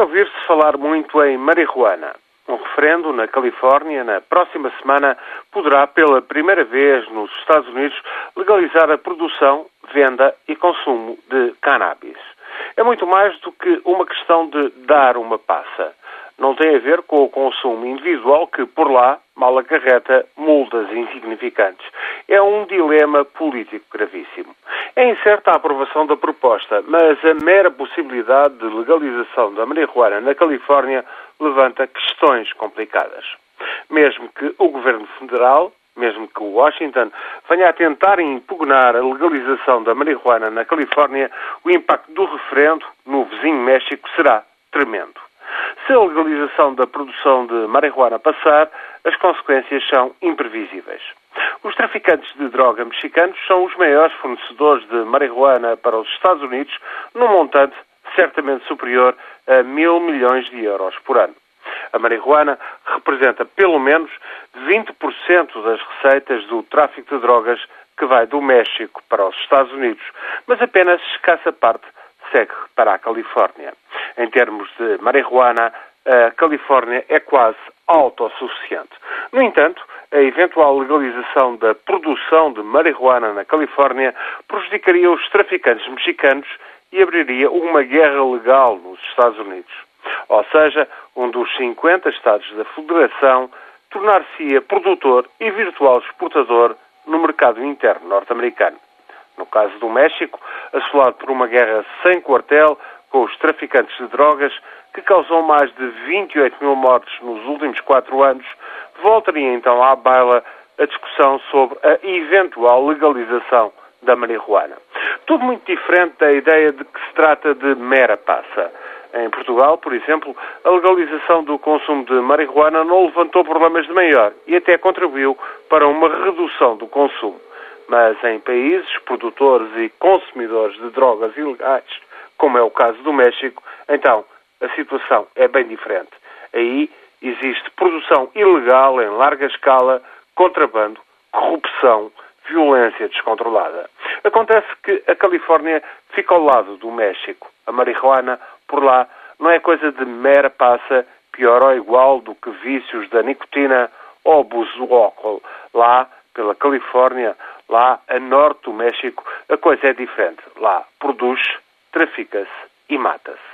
ouvir-se falar muito em marihuana. Um referendo na Califórnia, na próxima semana, poderá pela primeira vez nos Estados Unidos legalizar a produção, venda e consumo de cannabis. É muito mais do que uma questão de dar uma passa não tem a ver com o consumo individual que, por lá, mal acarreta multas insignificantes. É um dilema político gravíssimo. É incerta a aprovação da proposta, mas a mera possibilidade de legalização da marihuana na Califórnia levanta questões complicadas. Mesmo que o governo federal, mesmo que Washington venha a tentar impugnar a legalização da marihuana na Califórnia, o impacto do referendo no vizinho México será tremendo. Se a legalização da produção de marihuana passar, as consequências são imprevisíveis. Os traficantes de droga mexicanos são os maiores fornecedores de marihuana para os Estados Unidos, num montante certamente superior a mil milhões de euros por ano. A marihuana representa pelo menos 20% das receitas do tráfico de drogas que vai do México para os Estados Unidos, mas apenas escassa parte segue para a Califórnia. Em termos de marihuana, a Califórnia é quase autossuficiente. No entanto, a eventual legalização da produção de marihuana na Califórnia prejudicaria os traficantes mexicanos e abriria uma guerra legal nos Estados Unidos. Ou seja, um dos 50 Estados da Federação tornar-se-ia produtor e virtual exportador no mercado interno norte-americano. No caso do México, assolado por uma guerra sem quartel com os traficantes de drogas, que causou mais de 28 mil mortes nos últimos quatro anos, voltaria então à baila a discussão sobre a eventual legalização da marihuana. Tudo muito diferente da ideia de que se trata de mera passa. Em Portugal, por exemplo, a legalização do consumo de marihuana não levantou problemas de maior e até contribuiu para uma redução do consumo. Mas em países produtores e consumidores de drogas ilegais, como é o caso do México, então a situação é bem diferente. Aí existe produção ilegal em larga escala, contrabando, corrupção, violência descontrolada. Acontece que a Califórnia fica ao lado do México. A marihuana, por lá, não é coisa de mera passa, pior ou igual do que vícios da nicotina ou abuso do álcool. Lá, pela Califórnia, Lá, a norte do México, a coisa é diferente. Lá, produz, trafica-se e mata-se.